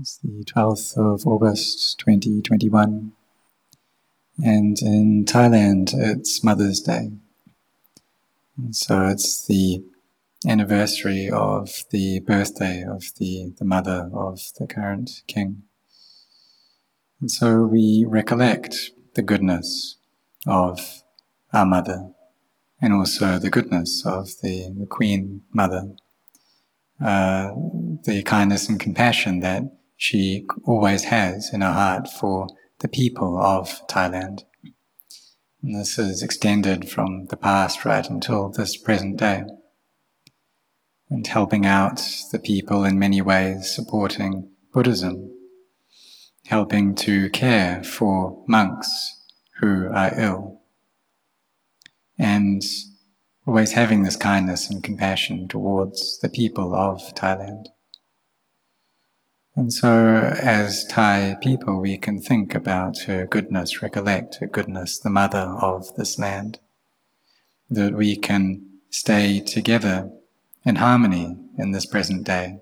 It's the 12th of August 2021. And in Thailand, it's Mother's Day. And so it's the anniversary of the birthday of the, the mother of the current king. And so we recollect the goodness of our mother and also the goodness of the, the Queen Mother, uh, the kindness and compassion that she always has in her heart for the people of Thailand. And this is extended from the past right until this present day. And helping out the people in many ways, supporting Buddhism, helping to care for monks who are ill, and always having this kindness and compassion towards the people of Thailand. And so, as Thai people, we can think about her goodness, recollect her goodness, the mother of this land, that we can stay together in harmony in this present day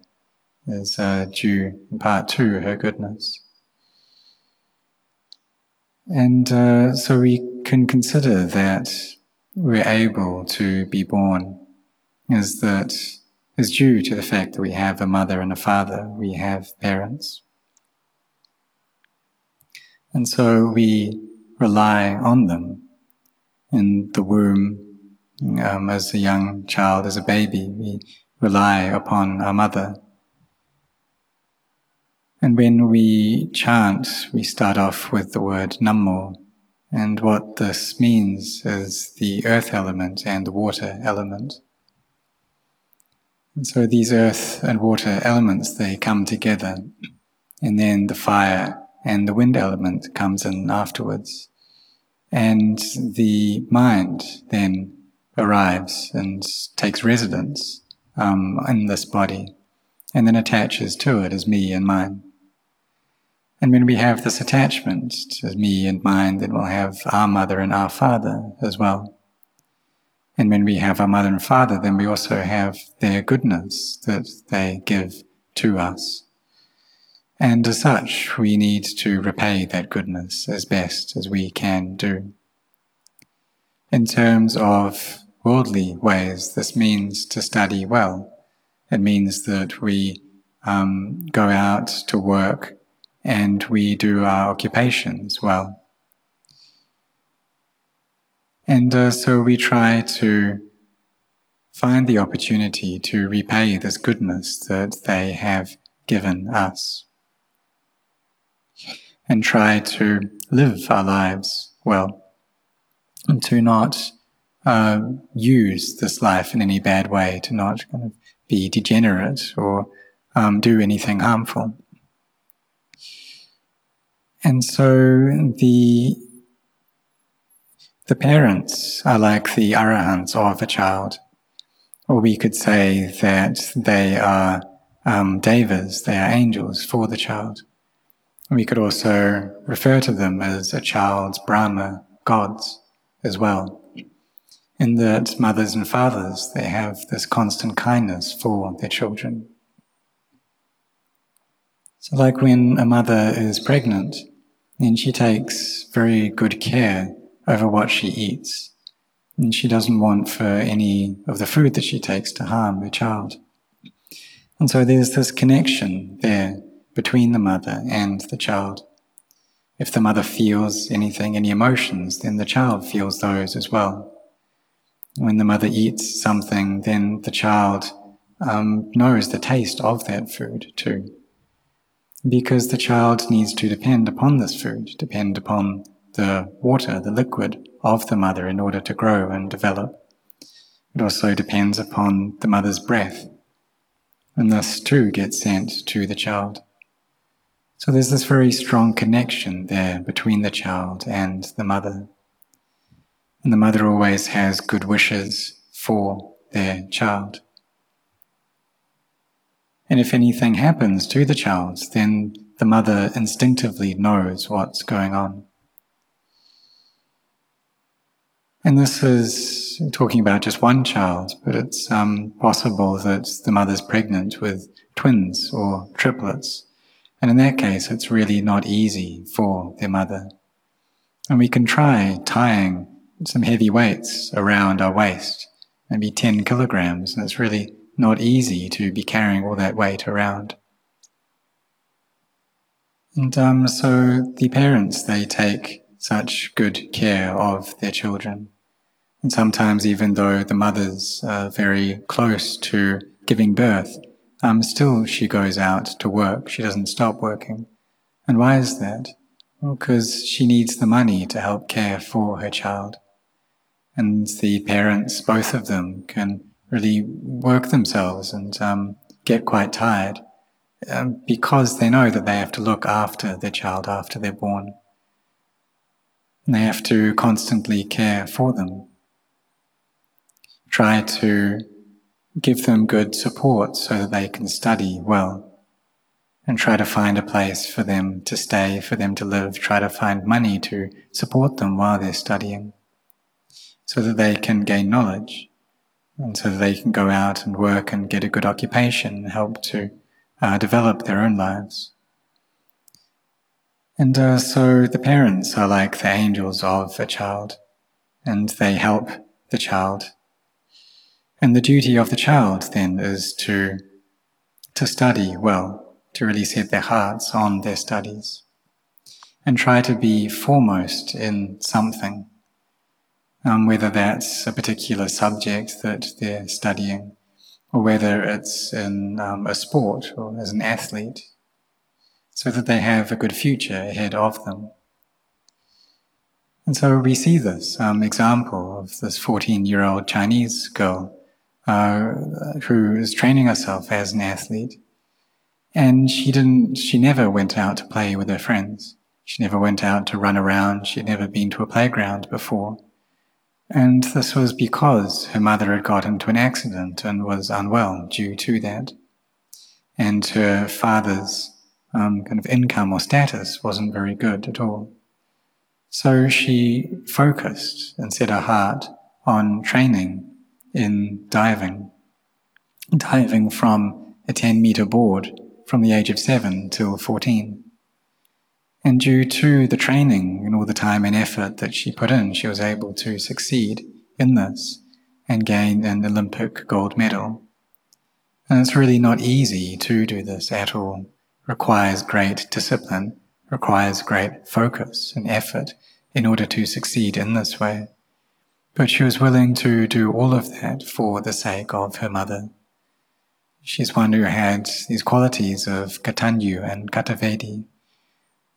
is uh, due in part to her goodness. And uh, so we can consider that we're able to be born is that is due to the fact that we have a mother and a father, we have parents. And so we rely on them in the womb um, as a young child, as a baby. We rely upon our mother. And when we chant, we start off with the word Namo. And what this means is the earth element and the water element. So these earth and water elements, they come together, and then the fire and the wind element comes in afterwards. And the mind then arrives and takes residence um, in this body, and then attaches to it as me and mine. And when we have this attachment as me and mine, then we'll have our mother and our father as well. And when we have our mother and father, then we also have their goodness that they give to us. And as such, we need to repay that goodness as best as we can do. In terms of worldly ways, this means to study well. It means that we um, go out to work and we do our occupations well. And uh, so we try to find the opportunity to repay this goodness that they have given us. And try to live our lives well. And to not uh, use this life in any bad way, to not kind of be degenerate or um, do anything harmful. And so the the parents are like the arahants of a child. Or we could say that they are um, devas, they are angels for the child. We could also refer to them as a child's Brahma, gods, as well. In that mothers and fathers, they have this constant kindness for their children. So like when a mother is pregnant, then she takes very good care over what she eats. And she doesn't want for any of the food that she takes to harm her child. And so there's this connection there between the mother and the child. If the mother feels anything, any emotions, then the child feels those as well. When the mother eats something, then the child um, knows the taste of that food too. Because the child needs to depend upon this food, depend upon the water, the liquid of the mother in order to grow and develop. It also depends upon the mother's breath, and thus too gets sent to the child. So there's this very strong connection there between the child and the mother. And the mother always has good wishes for their child. And if anything happens to the child, then the mother instinctively knows what's going on. And this is talking about just one child, but it's um, possible that the mother's pregnant with twins or triplets. And in that case, it's really not easy for their mother. And we can try tying some heavy weights around our waist, maybe 10 kilograms, and it's really not easy to be carrying all that weight around. And um, so the parents, they take such good care of their children. And sometimes, even though the mother's are very close to giving birth, um, still she goes out to work. She doesn't stop working. And why is that? Well, because she needs the money to help care for her child. And the parents, both of them, can really work themselves and um, get quite tired um, because they know that they have to look after their child after they're born. And they have to constantly care for them. Try to give them good support so that they can study well. And try to find a place for them to stay, for them to live. Try to find money to support them while they're studying so that they can gain knowledge and so that they can go out and work and get a good occupation and help to uh, develop their own lives. And uh, so the parents are like the angels of a child, and they help the child. And the duty of the child then is to, to study well, to really set their hearts on their studies, and try to be foremost in something, um, whether that's a particular subject that they're studying, or whether it's in um, a sport or as an athlete, so that they have a good future ahead of them. And so we see this um, example of this 14 year old Chinese girl uh, who is training herself as an athlete. And she didn't, she never went out to play with her friends. She never went out to run around. She'd never been to a playground before. And this was because her mother had got into an accident and was unwell due to that. And her father's um, kind of income or status wasn't very good at all. So she focused and set her heart on training in diving, diving from a 10 meter board from the age of 7 till 14. And due to the training and all the time and effort that she put in, she was able to succeed in this and gain an Olympic gold medal. And it's really not easy to do this at all. Requires great discipline, requires great focus and effort in order to succeed in this way. But she was willing to do all of that for the sake of her mother. She's one who had these qualities of Katanyu and Katavedi,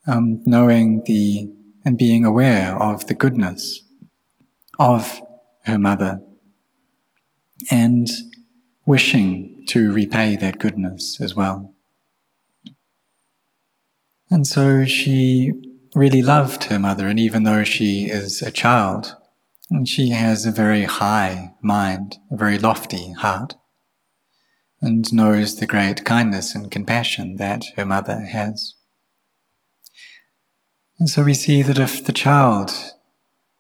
um, knowing the and being aware of the goodness of her mother and wishing to repay that goodness as well. And so she really loved her mother, and even though she is a child, she has a very high mind, a very lofty heart, and knows the great kindness and compassion that her mother has. And so we see that if the child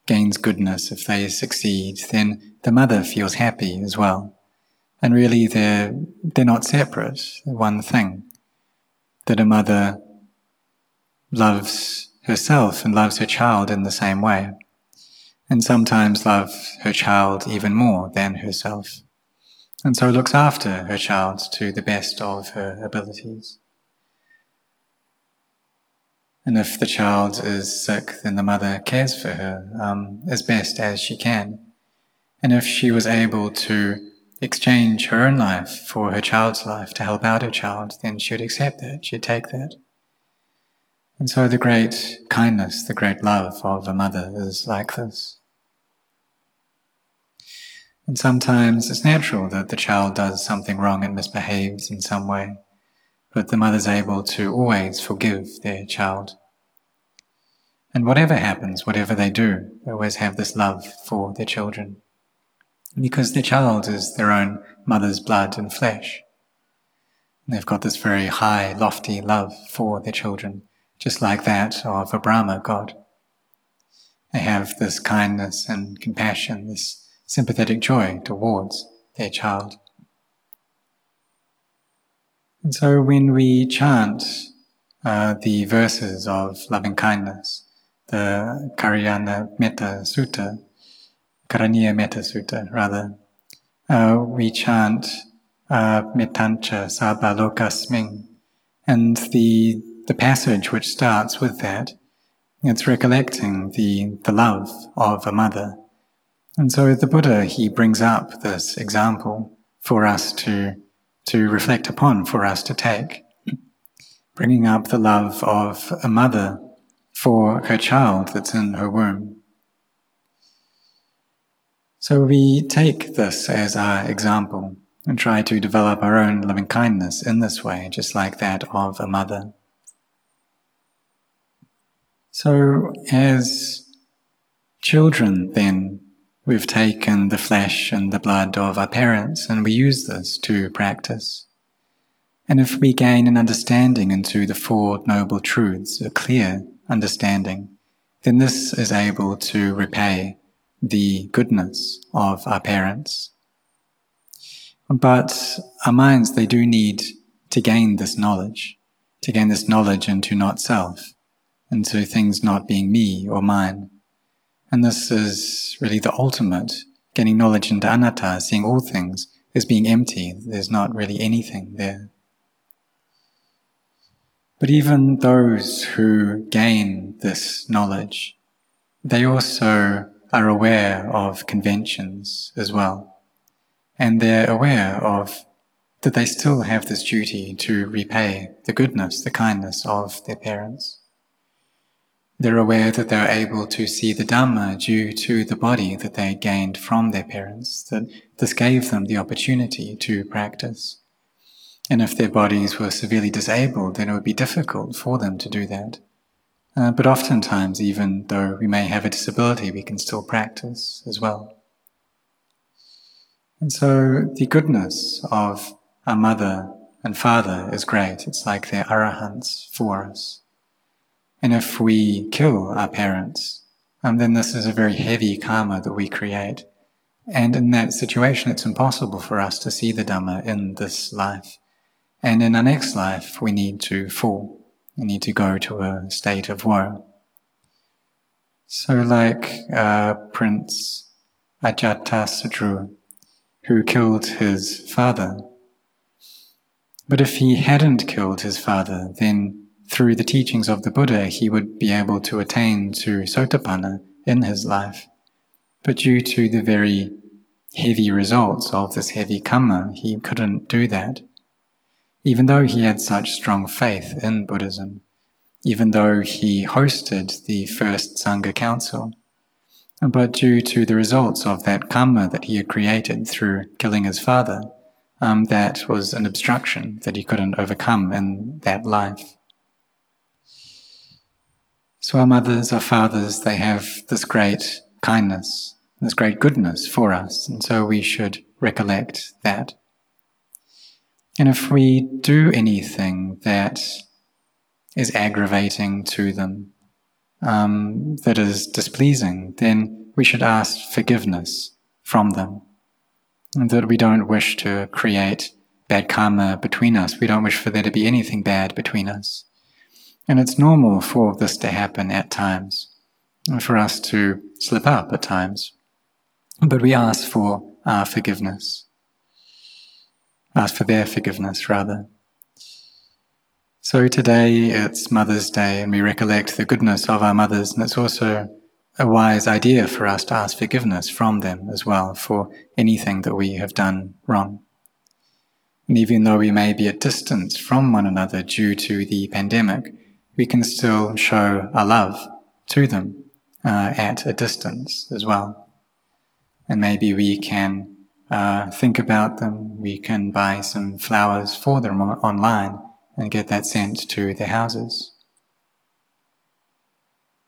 gains goodness, if they succeed, then the mother feels happy as well. And really they're, they're not separate, they're one thing. That a mother loves herself and loves her child in the same way. And sometimes loves her child even more than herself. And so looks after her child to the best of her abilities. And if the child is sick, then the mother cares for her um, as best as she can. And if she was able to exchange her own life for her child's life to help out her child, then she would accept that, she'd take that. And so the great kindness, the great love of a mother is like this. And sometimes it's natural that the child does something wrong and misbehaves in some way but the mother's able to always forgive their child. And whatever happens, whatever they do, they always have this love for their children. Because their child is their own mother's blood and flesh. And they've got this very high, lofty love for their children, just like that of a Brahma god. They have this kindness and compassion, this sympathetic joy towards their child. And so when we chant uh, the verses of loving kindness, the Karyana Metta Sutta, Karaniya Metta Sutta, rather. Uh, we chant uh, Mettancha Sabba Lokasming, and the the passage which starts with that, it's recollecting the the love of a mother, and so the Buddha he brings up this example for us to to reflect upon, for us to take, bringing up the love of a mother for her child that's in her womb. So we take this as our example and try to develop our own loving kindness in this way, just like that of a mother. So, as children, then, we've taken the flesh and the blood of our parents and we use this to practice. And if we gain an understanding into the Four Noble Truths, a clear understanding, then this is able to repay the goodness of our parents but our minds, they do need to gain this knowledge, to gain this knowledge into not self, into things not being me or mine. And this is really the ultimate, getting knowledge into anatta, seeing all things as being empty. There's not really anything there. But even those who gain this knowledge, they also are aware of conventions as well and they're aware of that they still have this duty to repay the goodness, the kindness of their parents. They're aware that they're able to see the Dhamma due to the body that they gained from their parents, that this gave them the opportunity to practice. And if their bodies were severely disabled, then it would be difficult for them to do that. Uh, but oftentimes, even though we may have a disability, we can still practice as well. And so the goodness of our mother and father is great. It's like they're arahants for us. And if we kill our parents, um, then this is a very heavy karma that we create. And in that situation, it's impossible for us to see the Dhamma in this life. And in our next life, we need to fall. We need to go to a state of woe. So like uh, Prince Ajatasattu, who killed his father. But if he hadn't killed his father, then through the teachings of the Buddha, he would be able to attain to Sotapanna in his life. But due to the very heavy results of this heavy karma, he couldn't do that. Even though he had such strong faith in Buddhism, even though he hosted the first Sangha Council, but due to the results of that karma that he had created through killing his father, um, that was an obstruction that he couldn't overcome in that life. So our mothers, our fathers, they have this great kindness, this great goodness for us, and so we should recollect that. And if we do anything that is aggravating to them, um, that is displeasing, then we should ask forgiveness from them. And that we don't wish to create bad karma between us. We don't wish for there to be anything bad between us. And it's normal for this to happen at times, for us to slip up at times. But we ask for our forgiveness. Ask for their forgiveness, rather. So today it's Mother's Day and we recollect the goodness of our mothers and it's also a wise idea for us to ask forgiveness from them as well for anything that we have done wrong. And even though we may be at distance from one another due to the pandemic, we can still show our love to them uh, at a distance as well. And maybe we can uh, think about them, we can buy some flowers for them online and get that sent to their houses.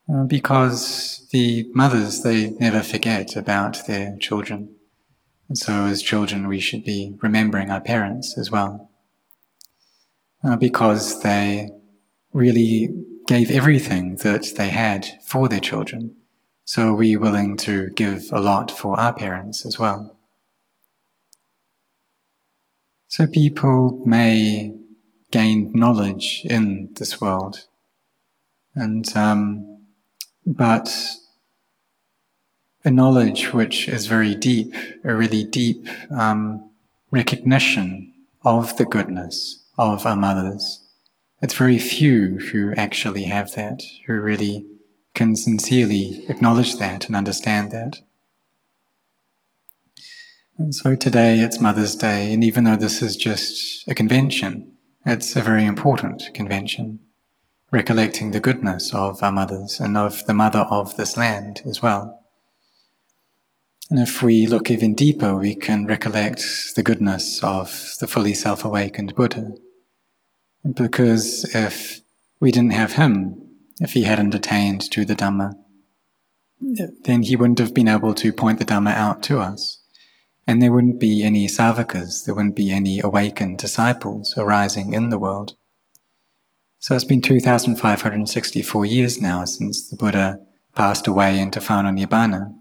Uh, because the mothers, they never forget about their children. And so as children, we should be remembering our parents as well. Uh, because they really gave everything that they had for their children. So are we willing to give a lot for our parents as well? So people may gain knowledge in this world. And, um, but a knowledge which is very deep, a really deep um, recognition of the goodness of our mothers. It's very few who actually have that, who really can sincerely acknowledge that and understand that. And so today it's Mother's Day, and even though this is just a convention, it's a very important convention, recollecting the goodness of our mothers and of the mother of this land as well. And if we look even deeper, we can recollect the goodness of the fully self awakened Buddha. Because if we didn't have him, if he hadn't attained to the Dhamma, then he wouldn't have been able to point the Dhamma out to us. And there wouldn't be any savakas, there wouldn't be any awakened disciples arising in the world. So it's been 2,564 years now since the Buddha passed away into final Nibbana.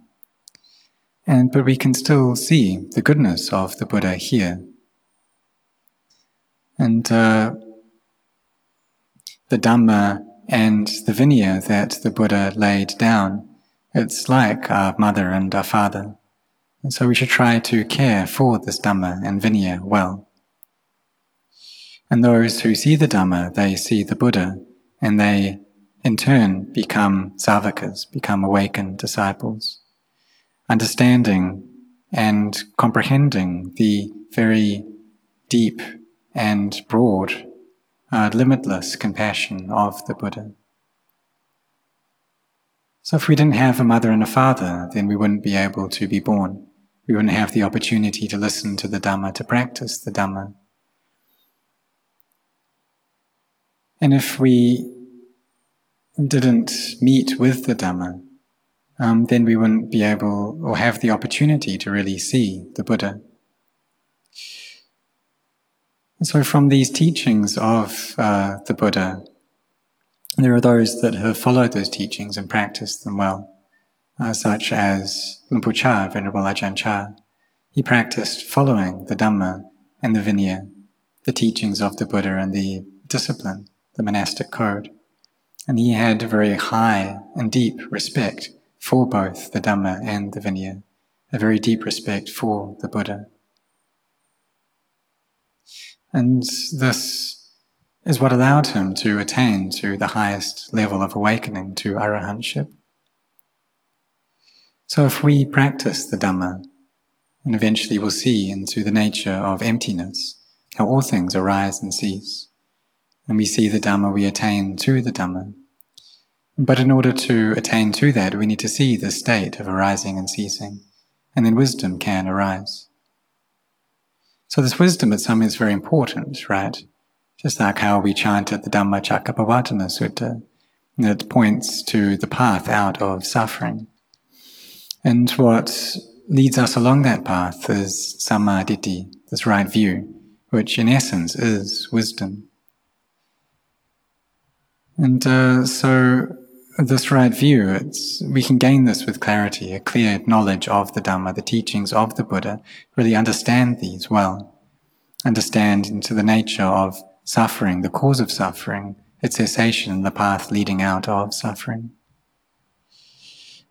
And, but we can still see the goodness of the Buddha here. And uh, the Dhamma and the Vinaya that the Buddha laid down, it's like our mother and our father. And so we should try to care for this Dhamma and Vinaya well. And those who see the Dhamma, they see the Buddha, and they in turn become savakas, become awakened disciples understanding and comprehending the very deep and broad, uh, limitless compassion of the Buddha. So, if we didn't have a mother and a father, then we wouldn't be able to be born. We wouldn't have the opportunity to listen to the Dhamma, to practice the Dhamma. And if we didn't meet with the Dhamma, um, then we wouldn't be able or have the opportunity to really see the Buddha. So, from these teachings of uh, the Buddha, there are those that have followed those teachings and practiced them well, uh, such as Luang Pu Chah, Venerable Ajahn Chah. He practiced following the Dhamma and the Vinaya, the teachings of the Buddha and the discipline, the monastic code. And he had very high and deep respect for both the Dhamma and the Vinaya, a very deep respect for the Buddha. And this is what allowed him to attain to the highest level of awakening, to arahantship. So if we practice the Dhamma, and eventually we'll see into the nature of emptiness, how all things arise and cease, and we see the Dhamma, we attain to the Dhamma, but in order to attain to that, we need to see the state of arising and ceasing, and then wisdom can arise. So this wisdom is something that's very important, right? Just like how we chanted the Dhammacakkappavattana Sutta, that points to the path out of suffering. And what leads us along that path is sammaditthi, this right view, which in essence is wisdom. And uh, so this right view, it's, we can gain this with clarity, a clear knowledge of the Dhamma, the teachings of the Buddha, really understand these well, understand into the nature of suffering, the cause of suffering, its cessation, the path leading out of suffering.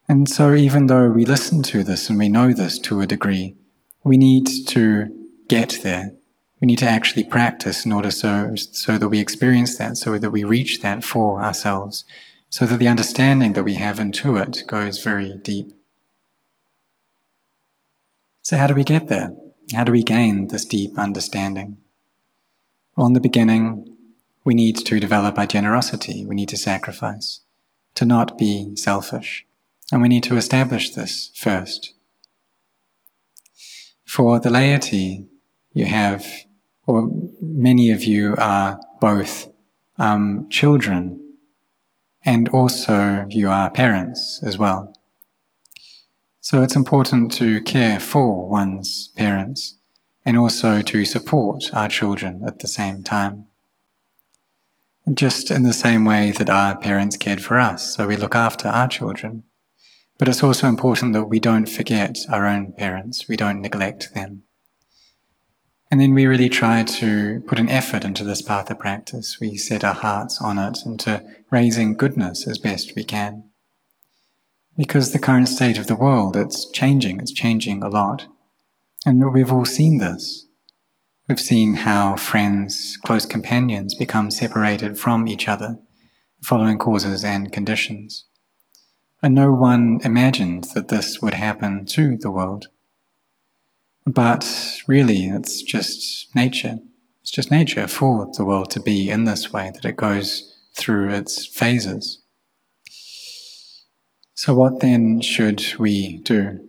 And so even though we listen to this and we know this to a degree, we need to get there. We need to actually practice in order so, so that we experience that, so that we reach that for ourselves so that the understanding that we have into it goes very deep. So, how do we get there? How do we gain this deep understanding? Well, in the beginning, we need to develop our generosity. We need to sacrifice, to not be selfish. And we need to establish this first. For the laity, you have, or many of you are both um, children and also you are parents as well. So it's important to care for one's parents and also to support our children at the same time. Just in the same way that our parents cared for us, so we look after our children. But it's also important that we don't forget our own parents, we don't neglect them. And then we really try to put an effort into this path of practice. We set our hearts on it into raising goodness as best we can. Because the current state of the world, it's changing, it's changing a lot. And we've all seen this. We've seen how friends, close companions become separated from each other, following causes and conditions. And no one imagined that this would happen to the world. But really, it's just nature. It's just nature for the world to be in this way, that it goes through its phases. So, what then should we do?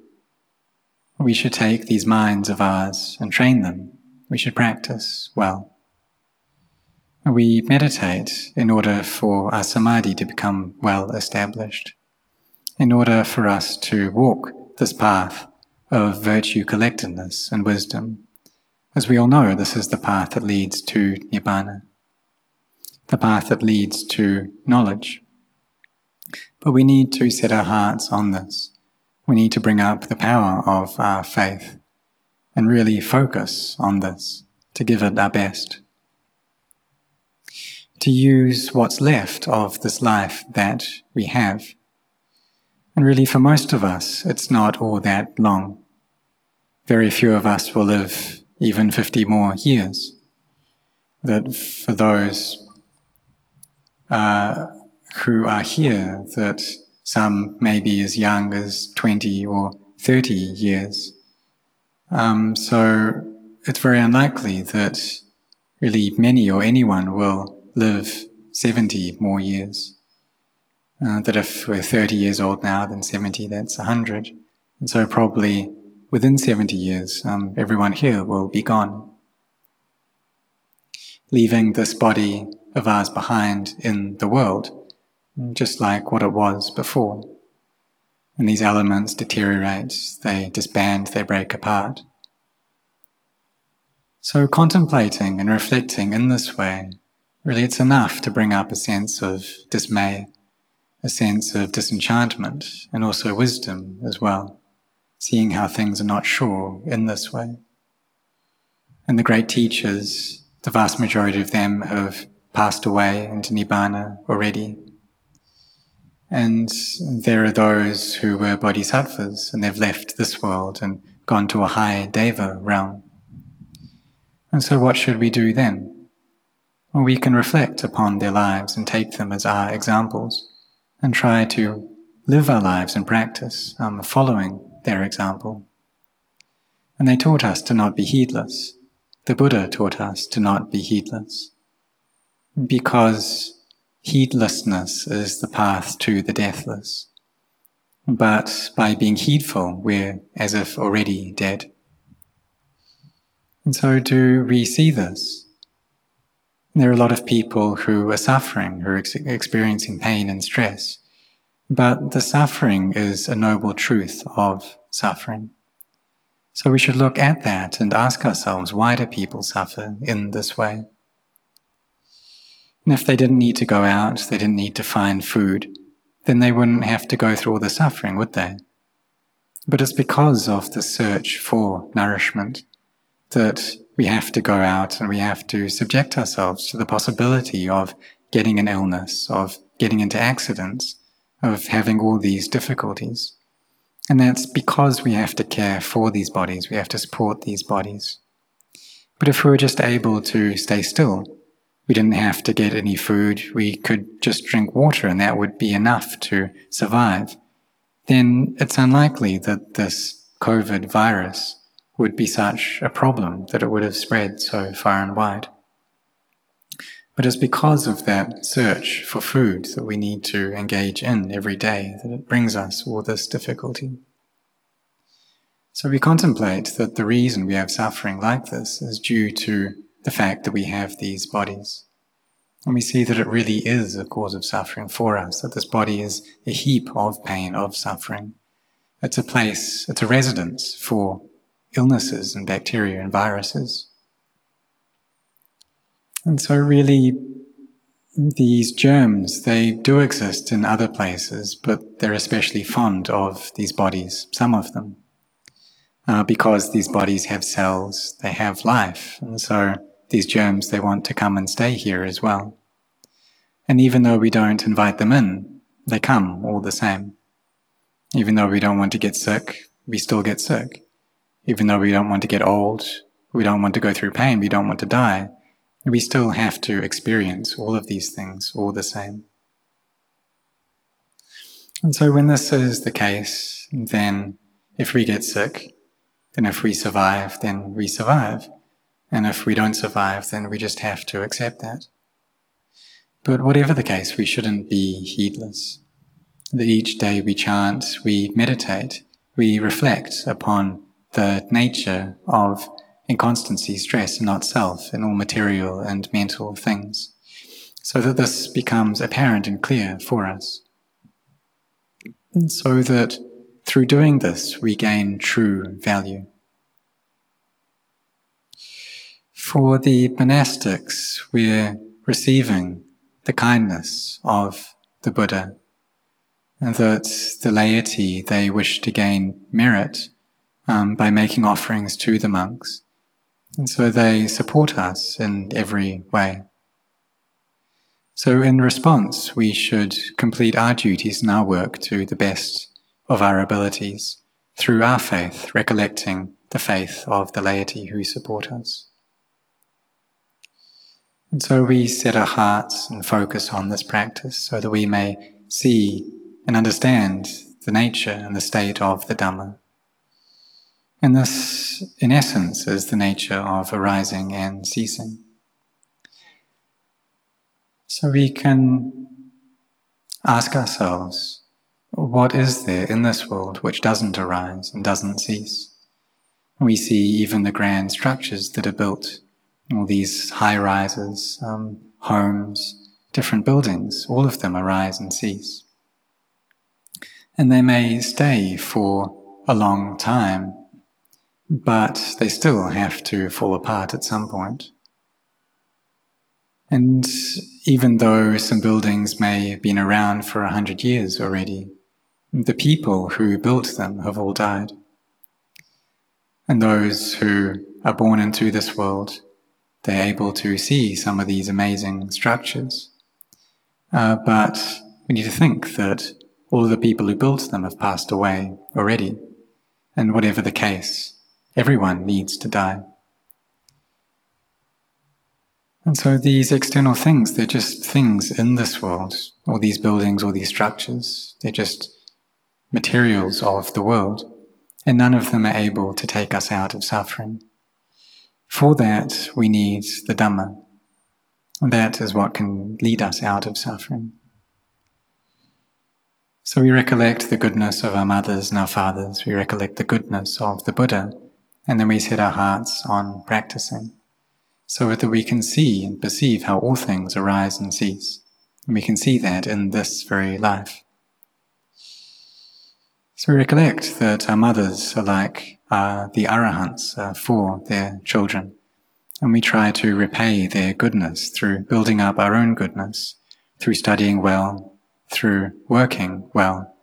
We should take these minds of ours and train them. We should practice well. We meditate in order for our samadhi to become well established, in order for us to walk this path of virtue collectedness and wisdom. As we all know, this is the path that leads to Nibbana, the path that leads to knowledge. But we need to set our hearts on this. We need to bring up the power of our faith and really focus on this to give it our best. To use what's left of this life that we have. And really, for most of us, it's not all that long very few of us will live even 50 more years. That for those uh, who are here, that some may be as young as 20 or 30 years. Um, so it's very unlikely that really many or anyone will live 70 more years. Uh, that if we're 30 years old now, then 70, that's 100. And so probably within 70 years, um, everyone here will be gone, leaving this body of ours behind in the world, just like what it was before. And these elements deteriorate, they disband, they break apart. So contemplating and reflecting in this way, really it's enough to bring up a sense of dismay, a sense of disenchantment, and also wisdom as well seeing how things are not sure in this way. And the great teachers, the vast majority of them have passed away into Nibbana already. And there are those who were bodhisattvas and they've left this world and gone to a high deva realm. And so what should we do then? Well, we can reflect upon their lives and take them as our examples and try to live our lives and practice, um, following their example. And they taught us to not be heedless. The Buddha taught us to not be heedless. Because heedlessness is the path to the deathless. But by being heedful, we're as if already dead. And so do we see this? There are a lot of people who are suffering, who are ex- experiencing pain and stress. But the suffering is a noble truth of suffering. So we should look at that and ask ourselves why do people suffer in this way? And if they didn't need to go out, they didn't need to find food, then they wouldn't have to go through all the suffering, would they? But it's because of the search for nourishment that we have to go out and we have to subject ourselves to the possibility of getting an illness, of getting into accidents, of having all these difficulties. And that's because we have to care for these bodies, we have to support these bodies. But if we were just able to stay still, we didn't have to get any food, we could just drink water and that would be enough to survive, then it's unlikely that this COVID virus would be such a problem that it would have spread so far and wide. But it's because of that search for food that we need to engage in every day that it brings us all this difficulty. So we contemplate that the reason we have suffering like this is due to the fact that we have these bodies. And we see that it really is a cause of suffering for us, that this body is a heap of pain, of suffering. It's a place, it's a residence for illnesses and bacteria and viruses. And so really, these germs, they do exist in other places, but they're especially fond of these bodies, some of them. uh, because these bodies have cells, they have life, and so these germs, they want to come and stay here as well. And even though we don't invite them in, they come all the same. Even though we don't want to get sick, we still get sick. Even though we don't want to get old, we don't want to go through pain, we don't want to die, we still have to experience all of these things all the same. And so when this is the case, then if we get sick, then if we survive, then we survive. And if we don't survive, then we just have to accept that. But whatever the case, we shouldn't be heedless. That each day we chant, we meditate, we reflect upon the nature of inconstancy, stress, not self, in all material and mental things, so that this becomes apparent and clear for us. And so that through doing this, we gain true value. For the monastics, we're receiving the kindness of the Buddha, and that the laity, they wish to gain merit um, by making offerings to the monks. And so they support us in every way. So in response, we should complete our duties and our work to the best of our abilities through our faith, recollecting the faith of the laity who support us. And so we set our hearts and focus on this practice so that we may see and understand the nature and the state of the Dhamma. And this, in essence, is the nature of arising and ceasing. So we can ask ourselves, what is there in this world which doesn't arise and doesn't cease? We see even the grand structures that are built, all these high rises, um, homes, different buildings, all of them arise and cease. And they may stay for a long time but they still have to fall apart at some point. And even though some buildings may have been around for a hundred years already, the people who built them have all died. And those who are born into this world, they're able to see some of these amazing structures. Uh, but we need to think that all of the people who built them have passed away already. And whatever the case, Everyone needs to die. And so these external things, they're just things in this world, all these buildings, all these structures, they're just materials of the world, and none of them are able to take us out of suffering. For that, we need the Dhamma. That is what can lead us out of suffering. So we recollect the goodness of our mothers and our fathers, we recollect the goodness of the Buddha, and then we set our hearts on practicing so that we can see and perceive how all things arise and cease. And we can see that in this very life. So we recollect that our mothers are like uh, the arahants uh, for their children. And we try to repay their goodness through building up our own goodness, through studying well, through working well,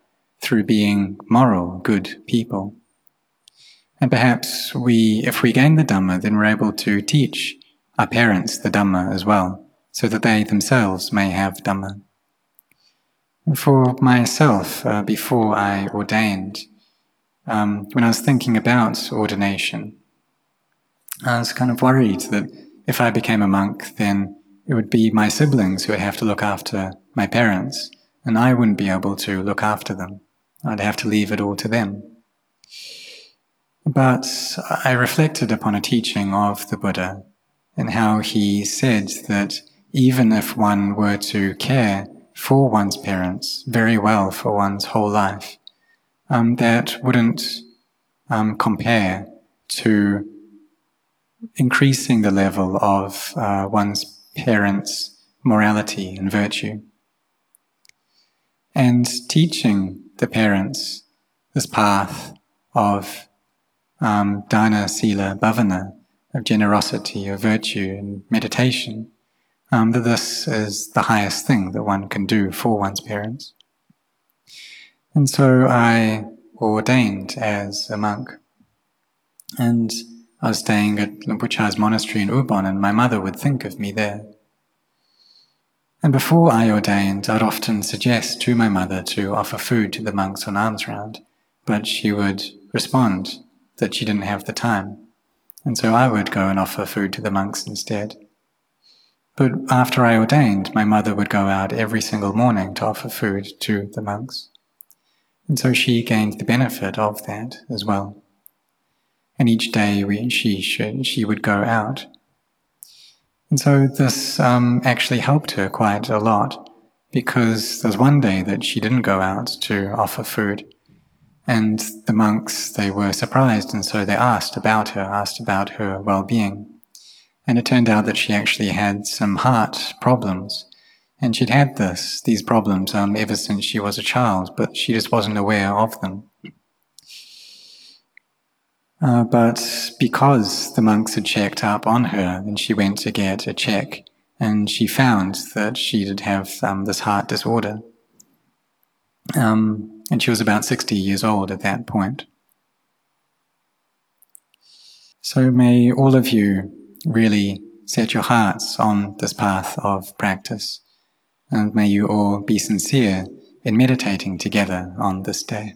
through being moral, good people. And perhaps we, if we gain the Dhamma, then we're able to teach our parents the Dhamma as well, so that they themselves may have Dhamma. For myself, uh, before I ordained, um, when I was thinking about ordination, I was kind of worried that if I became a monk, then it would be my siblings who would have to look after my parents, and I wouldn't be able to look after them. I'd have to leave it all to them. But I reflected upon a teaching of the Buddha and how he said that even if one were to care for one's parents very well for one's whole life, um, that wouldn't um, compare to increasing the level of uh, one's parents' morality and virtue. And teaching the parents this path of um, dana, sila, bhavana, of generosity, of virtue, and meditation, um, that this is the highest thing that one can do for one's parents. And so I ordained as a monk. And I was staying at Lumpur monastery in Ubon, and my mother would think of me there. And before I ordained, I'd often suggest to my mother to offer food to the monks on alms round, but she would respond that she didn't have the time. And so I would go and offer food to the monks instead. But after I ordained, my mother would go out every single morning to offer food to the monks. And so she gained the benefit of that as well. And each day we, she, should, she would go out. And so this um, actually helped her quite a lot because there's one day that she didn't go out to offer food. And the monks, they were surprised, and so they asked about her, asked about her well being. And it turned out that she actually had some heart problems. And she'd had this, these problems, um, ever since she was a child, but she just wasn't aware of them. Uh, but because the monks had checked up on her, then she went to get a check, and she found that she did have um, this heart disorder. Um, and she was about 60 years old at that point. So may all of you really set your hearts on this path of practice, and may you all be sincere in meditating together on this day.